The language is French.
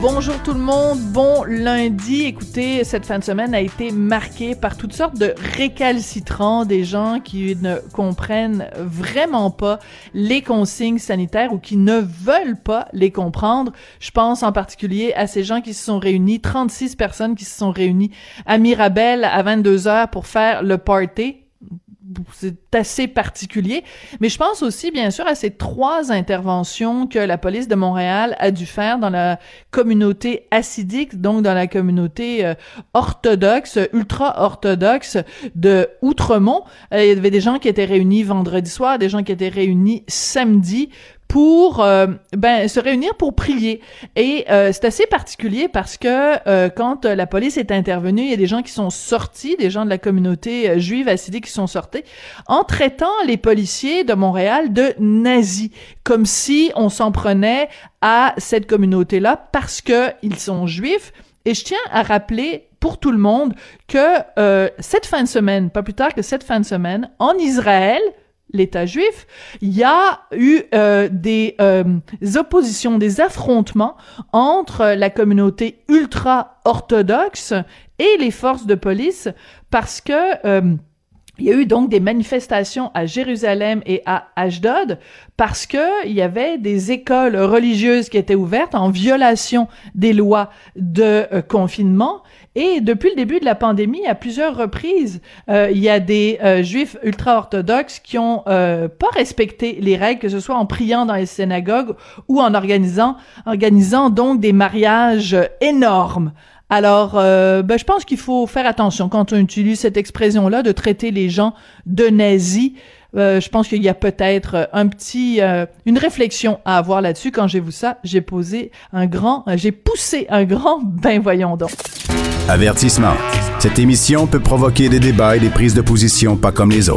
Bonjour tout le monde, bon lundi. Écoutez, cette fin de semaine a été marquée par toutes sortes de récalcitrants, des gens qui ne comprennent vraiment pas les consignes sanitaires ou qui ne veulent pas les comprendre. Je pense en particulier à ces gens qui se sont réunis, 36 personnes qui se sont réunies à Mirabel à 22 heures pour faire le party c'est assez particulier. Mais je pense aussi, bien sûr, à ces trois interventions que la police de Montréal a dû faire dans la communauté assidique, donc dans la communauté euh, orthodoxe, ultra-orthodoxe de Outremont. Euh, il y avait des gens qui étaient réunis vendredi soir, des gens qui étaient réunis samedi pour euh, ben se réunir pour prier. Et euh, c'est assez particulier parce que euh, quand la police est intervenue il y a des gens qui sont sortis des gens de la communauté juive assidique qui sont sortis en traitant les policiers de Montréal de nazis comme si on s'en prenait à cette communauté là parce que ils sont juifs. Et je tiens à rappeler pour tout le monde que cette fin de semaine pas plus tard que cette fin de semaine en Israël l'État juif, il y a eu euh, des euh, oppositions, des affrontements entre la communauté ultra-orthodoxe et les forces de police parce que euh, il y a eu donc des manifestations à Jérusalem et à Ashdod parce que il y avait des écoles religieuses qui étaient ouvertes en violation des lois de confinement et depuis le début de la pandémie, à plusieurs reprises, euh, il y a des euh, juifs ultra-orthodoxes qui ont euh, pas respecté les règles, que ce soit en priant dans les synagogues ou en organisant, organisant donc des mariages énormes. Alors, ben, je pense qu'il faut faire attention quand on utilise cette expression-là de traiter les gens de nazis. je pense qu'il y a peut-être un petit, une réflexion à avoir là-dessus. Quand j'ai vu ça, j'ai posé un grand, j'ai poussé un grand, ben voyons donc. Avertissement. Cette émission peut provoquer des débats et des prises de position pas comme les autres.